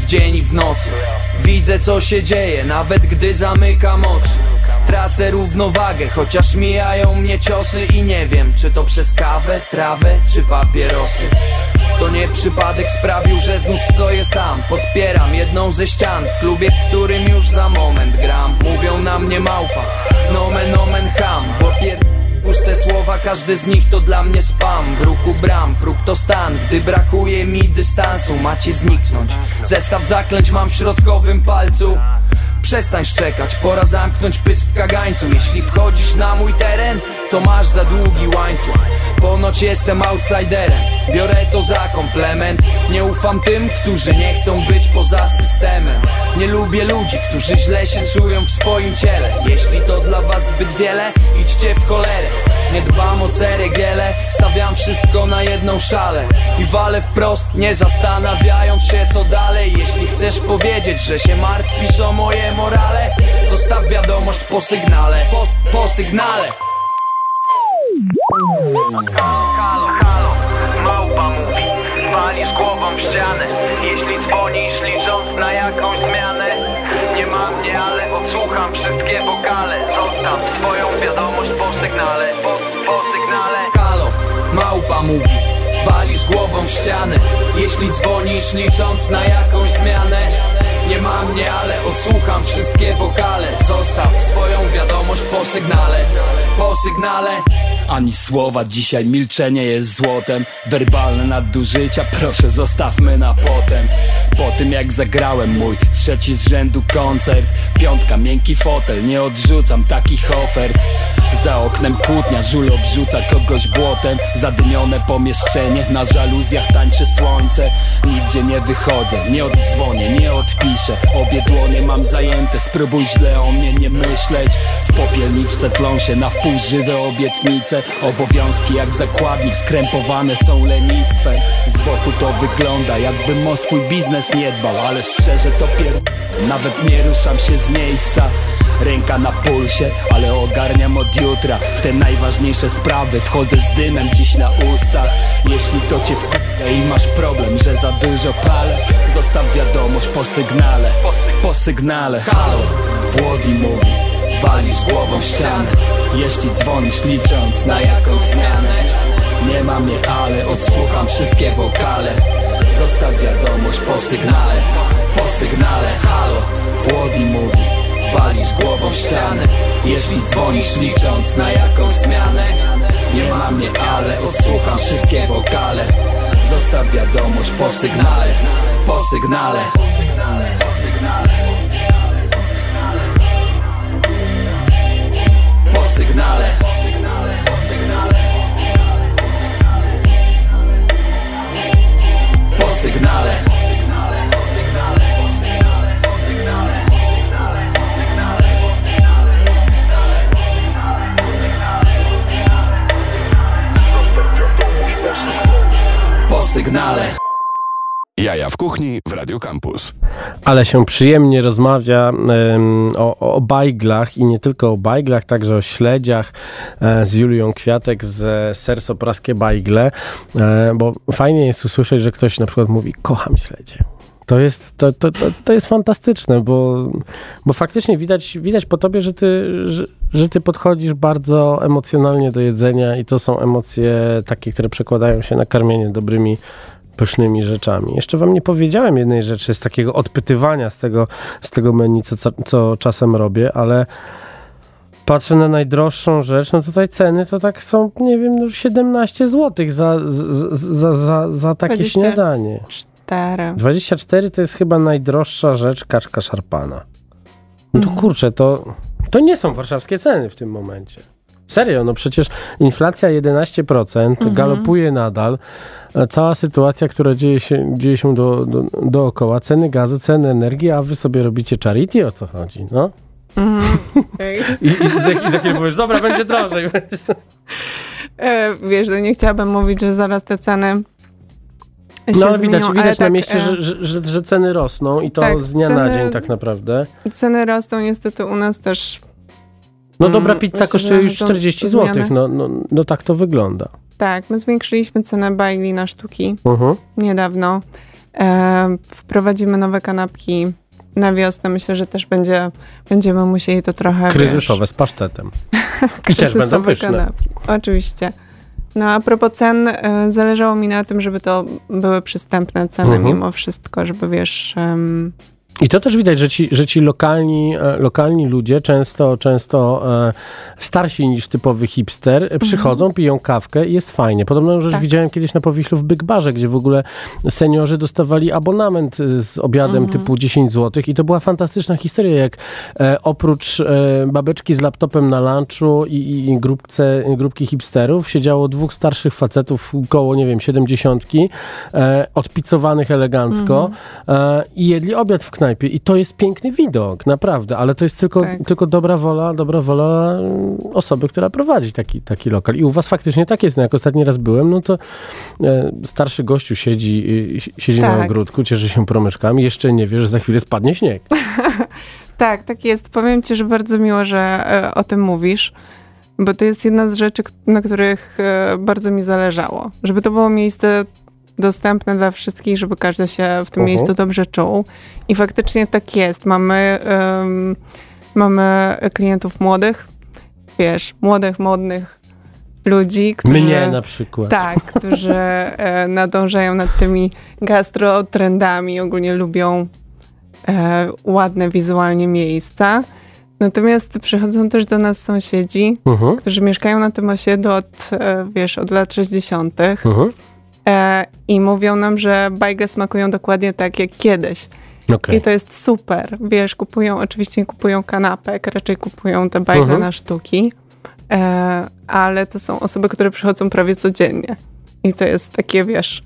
w dzień i w nocy Widzę co się dzieje, nawet gdy zamykam oczy Tracę równowagę, chociaż mijają mnie ciosy I nie wiem, czy to przez kawę, trawę, czy papierosy. To nie przypadek sprawił, że znów stoję sam. Podpieram jedną ze ścian w klubie, w którym już za moment gram. Mówią na mnie małpa, nomen omen ham Bo pier... Puste słowa, każdy z nich to dla mnie spam. W ruku bram, próg to stan Gdy brakuje mi dystansu, macie zniknąć. Zestaw zaklęć mam w środkowym palcu Przestań szczekać, pora zamknąć pysk w kagańcu. Jeśli wchodzisz na mój teren, to masz za długi łańcuch. Ponoć jestem outsiderem, biorę to za komplement. Nie ufam tym, którzy nie chcą być poza systemem. Nie lubię ludzi, którzy źle się czują w swoim ciele. Jeśli to dla was zbyt wiele, idźcie w cholerę Nie dbam o ceregiele, stawiam wszystko na jedną szalę I walę wprost, nie zastanawiając się co dalej. Jeśli chcesz powiedzieć, że się martwisz o moje morale Zostaw wiadomość po sygnale, po, po sygnale. Halo, halo, małpa mówi Walisz głową w ścianę. Jeśli dzwonisz licząc na jakąś zmianę ale odsłucham wszystkie wokale. Zostaw swoją wiadomość po sygnale Po, po sygnale. Halo, małpa mówi Walisz głową w ścianę. Jeśli dzwonisz licząc na jakąś zmianę. Nie ma mnie, ale odsłucham wszystkie wokale. Zostaw swoją wiadomość po sygnale Po sygnale ani słowa, dzisiaj milczenie jest złotem. Werbalne nadużycia, proszę zostawmy na potem. Po tym jak zagrałem mój trzeci z rzędu koncert Piątka, miękki fotel, nie odrzucam takich ofert Za oknem kłótnia, żul obrzuca kogoś błotem. Zadymione pomieszczenie, na żaluzjach tańczy słońce. Nigdzie nie wychodzę, nie oddzwonię, nie odpiszę. Obie dłonie mam zajęte, spróbuj źle o mnie nie myśleć. W popielniczce tlą się na wpół żywe obietnice. Obowiązki jak zakładnik skrępowane są lenistwem. Z boku to wygląda jakbym o swój biznes nie dbał Ale szczerze to pier... Nawet nie ruszam się z miejsca Ręka na pulsie, ale ogarniam od jutra. W te najważniejsze sprawy wchodzę z dymem dziś na ustach. Jeśli to cię wkurza i masz problem, że za dużo palę Zostaw wiadomość po sygnale, po sygnale. Halo, Włodi mówi, walisz głową ścianę. Jeśli dzwonisz licząc na jakąś zmianę Nie ma mnie, ale odsłucham wszystkie wokale. Zostaw wiadomość po sygnale, po sygnale. Halo, Włodi mówi Walisz głową w ścianę Jeśli dzwonisz licząc na jakąś zmianę. Nie ma mnie, ale odsłucham wszystkie wokale. Zostaw wiadomość po sygnale Po sygnale. Po sygnale. Po sygnale sygnale Jaja w kuchni w Radio Campus. Ale się przyjemnie rozmawia o, o bajglach i nie tylko o bajglach, także o śledziach e, z Julią Kwiatek z e, Serso Praskie Bajgle, e, bo fajnie jest usłyszeć, że ktoś na przykład mówi kocham śledzie. To jest, to, to, to, to jest fantastyczne, bo, bo faktycznie widać, widać po tobie, że ty, że, że ty podchodzisz bardzo emocjonalnie do jedzenia i to są emocje takie, które przekładają się na karmienie dobrymi pysznymi rzeczami. Jeszcze wam nie powiedziałem jednej rzeczy z takiego odpytywania z tego, z tego menu, co, co, czasem robię, ale patrzę na najdroższą rzecz, no tutaj ceny to tak są, nie wiem, no 17 zł za, za, za, za, za takie 20. śniadanie. Cztery. 24 to jest chyba najdroższa rzecz kaczka szarpana. No to Mhm. kurczę, to, to nie są warszawskie ceny w tym momencie. Serio, no przecież inflacja 11%, Mhm. galopuje nadal. E, Cała sytuacja, która dzieje się, dzieje się do, do, dookoła, ceny gazu, ceny energii, a wy sobie robicie charity, o co chodzi, no? Mhm. I, i, za, i za chwilę powiesz, dobra, będzie drożej. E, Wiesz, no nie chciałabym mówić, że zaraz te ceny No ale widać, zmienią, widać ale na tak, mieście, e, że, że, że, ceny rosną i to tak, z dnia na ceny- dzień tak naprawdę. Ceny rosną niestety u nas też. No Mm, dobra pizza myślę, kosztuje już są 40 zmiany. zł, no, no, no tak to wygląda. Tak, my zwiększyliśmy cenę bajli na sztuki Mhm. niedawno. E, wprowadzimy nowe kanapki na wiosnę. Myślę, że też będzie, będziemy musieli to trochę. Kryzysowe z pasztetem. Wiesz, I też będą pyszne. kanapki. Oczywiście. No a propos cen, e, zależało mi na tym, żeby to były przystępne ceny Mhm. mimo wszystko, żeby wiesz. I to też widać, że ci, że ci lokalni, e, lokalni ludzie, często, często e, starsi niż typowy hipster, e, przychodzą, piją kawkę i jest fajnie. Podobną rzecz Tak. widziałem kiedyś na Powiślu w Big Barze, gdzie w ogóle seniorzy dostawali abonament e, z obiadem typu 10 zł i to była fantastyczna historia, jak oprócz babeczki z laptopem na lunchu i, i, grupce, grupki hipsterów siedziało dwóch starszych facetów koło, nie wiem, siedemdziesiątki, odpicowanych elegancko e, i jedli obiad w knajpie. I to jest piękny widok, naprawdę, ale to jest tylko, Tak. tylko dobra wola, dobra wola mm, osoby, która prowadzi taki, taki lokal. I u was faktycznie tak jest. No, jak ostatni raz byłem, no to e, starszy gościu siedzi, siedzi na Tak. ogródku, cieszy się promyczkami, jeszcze nie wie, że za chwilę spadnie śnieg. Tak, tak jest. Powiem ci, że bardzo miło, że e, o tym mówisz, bo to jest jedna z rzeczy, na których e, bardzo mi zależało. Żeby to było miejsce dostępne dla wszystkich, żeby każdy się w tym Mhm. miejscu dobrze czuł. I faktycznie tak jest. Mamy, em, mamy klientów młodych, wiesz, młodych, modnych ludzi, którzy... Mnie na przykład. Tak, którzy e, nadążają nad tymi gastrotrendami, ogólnie lubią e, ładne wizualnie miejsca. Natomiast przychodzą też do nas sąsiedzi, Mhm, którzy mieszkają na tym osiedlu od, e, wiesz, od lat 60. mhm. E, i mówią nam, że bajgle smakują dokładnie tak jak kiedyś. Okej. I to jest super. Wiesz, kupują, oczywiście nie kupują kanapek, raczej kupują te bajgle Mhm. na sztuki. E, ale to są osoby, które przychodzą prawie codziennie. I to jest takie, wiesz,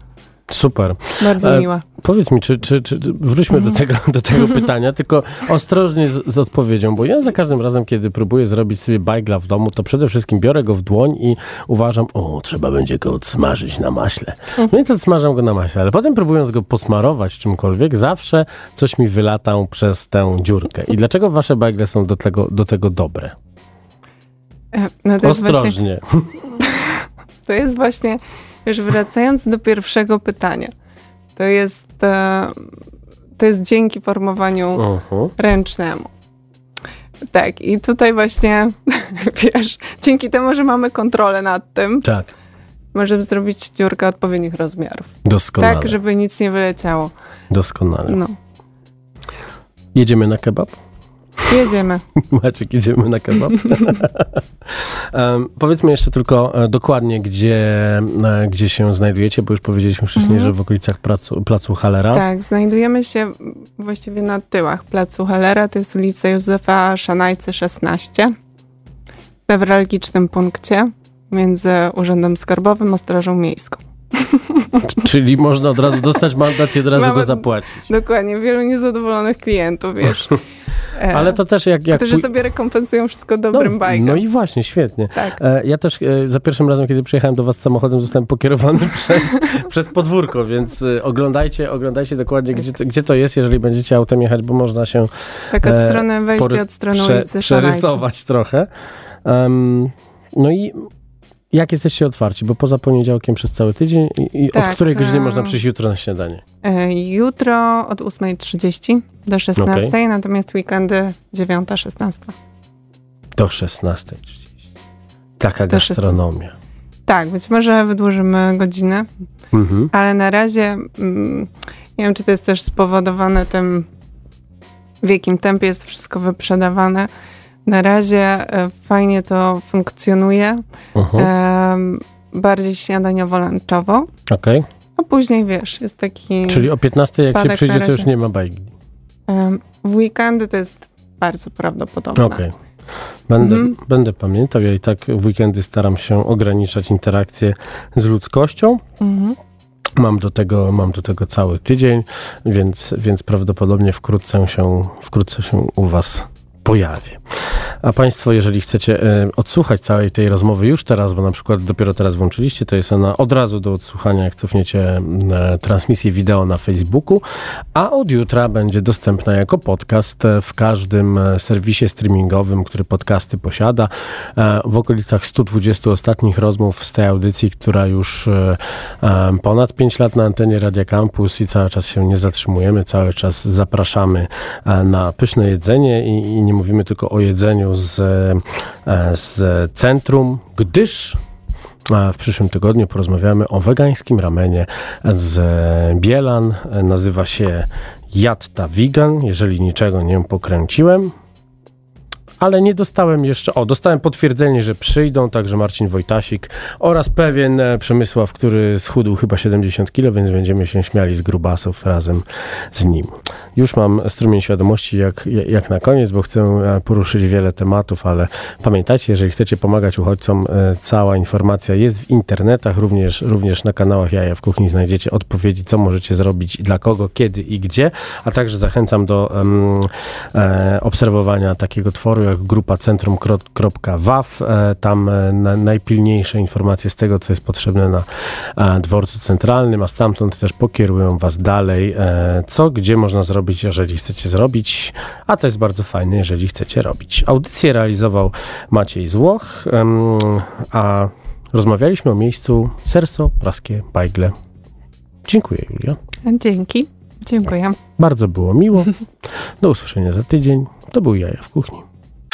Super. bardzo E, miłe. Powiedz mi, czy, czy, czy wróćmy do tego, do tego pytania, tylko ostrożnie z, z odpowiedzią, bo ja za każdym razem, kiedy próbuję zrobić sobie bajgla w domu, to przede wszystkim biorę go w dłoń i uważam, o, trzeba będzie go odsmażyć na maśle. No Więc odsmażam go na maśle, ale potem próbując go posmarować czymkolwiek, zawsze coś mi wylata przez tę dziurkę. I dlaczego wasze bajgle są do tego, do tego dobre? E, No to jest właśnie Ostrożnie. To jest właśnie, wiesz, wracając do pierwszego pytania, to jest, e, to jest dzięki formowaniu ręcznemu. Tak, i tutaj właśnie, wiesz, dzięki temu, że mamy kontrolę nad tym, Tak. możemy zrobić dziurkę odpowiednich rozmiarów. Doskonale. Tak, żeby nic nie wyleciało. Doskonale. No, Jedziemy na kebab? Jedziemy. Maciek, idziemy na kebab. um, powiedzmy jeszcze tylko e, dokładnie, gdzie, e, gdzie się znajdujecie, bo już powiedzieliśmy wcześniej, że w okolicach placu, placu Halera. Tak, znajdujemy się właściwie na tyłach placu Hellera, to jest ulica Józefa Szanajcy 16, w newralgicznym punkcie między Urzędem Skarbowym a Strażą Miejską. Czyli można od razu dostać mandat i od razu Mamy- go zapłacić. Dokładnie, wielu niezadowolonych klientów, wiesz. E, Ale to też jak... jak Którzy sobie rekompensują wszystko no, dobrym bajkiem. no i właśnie, świetnie. Tak. E, Ja też e, za pierwszym razem, kiedy przyjechałem do was samochodem, zostałem pokierowany przez, przez podwórko, więc oglądajcie, oglądajcie dokładnie, gdzie, to- gdzie to jest, jeżeli będziecie autem jechać, bo można się Tak od strony wejścia, od strony prze- ulicy. Przerysować trochę. Em, no i jak jesteście otwarci? Bo poza poniedziałkiem przez cały tydzień i, i od Tak, której godziny można przyjść jutro na śniadanie? E, Jutro od 8.30 do 16.00, Okej. natomiast weekendy 9.16. Do 16.30. Taka Do gastronomia. Tak, być może wydłużymy godzinę, Mhm. ale na razie mm, nie wiem, czy to jest też spowodowane tym, w jakim tempie jest wszystko wyprzedawane. Na razie e, fajnie to funkcjonuje, Mhm. em, bardziej śniadaniowo-lunchowo, Okej. a później wiesz, jest taki... Czyli o 15 jak się przyjdzie, to już nie ma bajki. em, w weekendy to jest bardzo prawdopodobne. Okej. Będę, Mhm. będę pamiętał. Ja i tak w weekendy staram się ograniczać interakcje z ludzkością. Mhm. Mam do tego, mam do tego cały tydzień, więc, więc prawdopodobnie wkrótce się, wkrótce się u Was pojawię. A Państwo, jeżeli chcecie e, odsłuchać całej tej rozmowy już teraz, bo na przykład dopiero teraz włączyliście, to jest ona od razu do odsłuchania, jak cofniecie e, transmisję wideo na Facebooku, a od jutra będzie dostępna jako podcast e, w każdym serwisie streamingowym, który podcasty posiada. W okolicach 120 ostatnich rozmów z tej audycji, która już ponad 5 lat na antenie Radia Campus i cały czas się nie zatrzymujemy, cały czas zapraszamy na pyszne jedzenie i, i nie mówimy tylko o jedzeniu z, e, z centrum, gdyż W przyszłym tygodniu porozmawiamy o wegańskim ramenie z Bielan. Nazywa się Jatta Vegan, jeżeli niczego nie pokręciłem. Ale nie dostałem jeszcze. O, dostałem potwierdzenie, że przyjdą, także Marcin Wojtasik oraz pewien e, Przemysław, który schudł chyba 70 kg, więc będziemy się śmiali z grubasów razem z nim. Już mam strumień świadomości jak, jak na koniec, bo chcę e, poruszyć wiele tematów, ale pamiętajcie, jeżeli chcecie pomagać uchodźcom, e, cała informacja jest w internetach, również, również na kanałach Jaja w Kuchni znajdziecie odpowiedzi, co możecie zrobić, dla kogo, kiedy i gdzie, a także zachęcam do em, e, obserwowania takiego tworu jak grupa centrum.waw. E, tam e, na, najpilniejsze informacje z tego, co jest potrzebne na e, dworcu centralnym, a stamtąd też pokierują was dalej, co, gdzie można zrobić, jeżeli chcecie zrobić, a to jest bardzo fajne, jeżeli chcecie robić. Audycję realizował Maciej Złoch, a rozmawialiśmy o miejscu Serso Praskie Bajgle. Dziękuję, Julia. Dzięki. Dziękuję. Bardzo było miło. Do usłyszenia za tydzień. To był Jaja w Kuchni.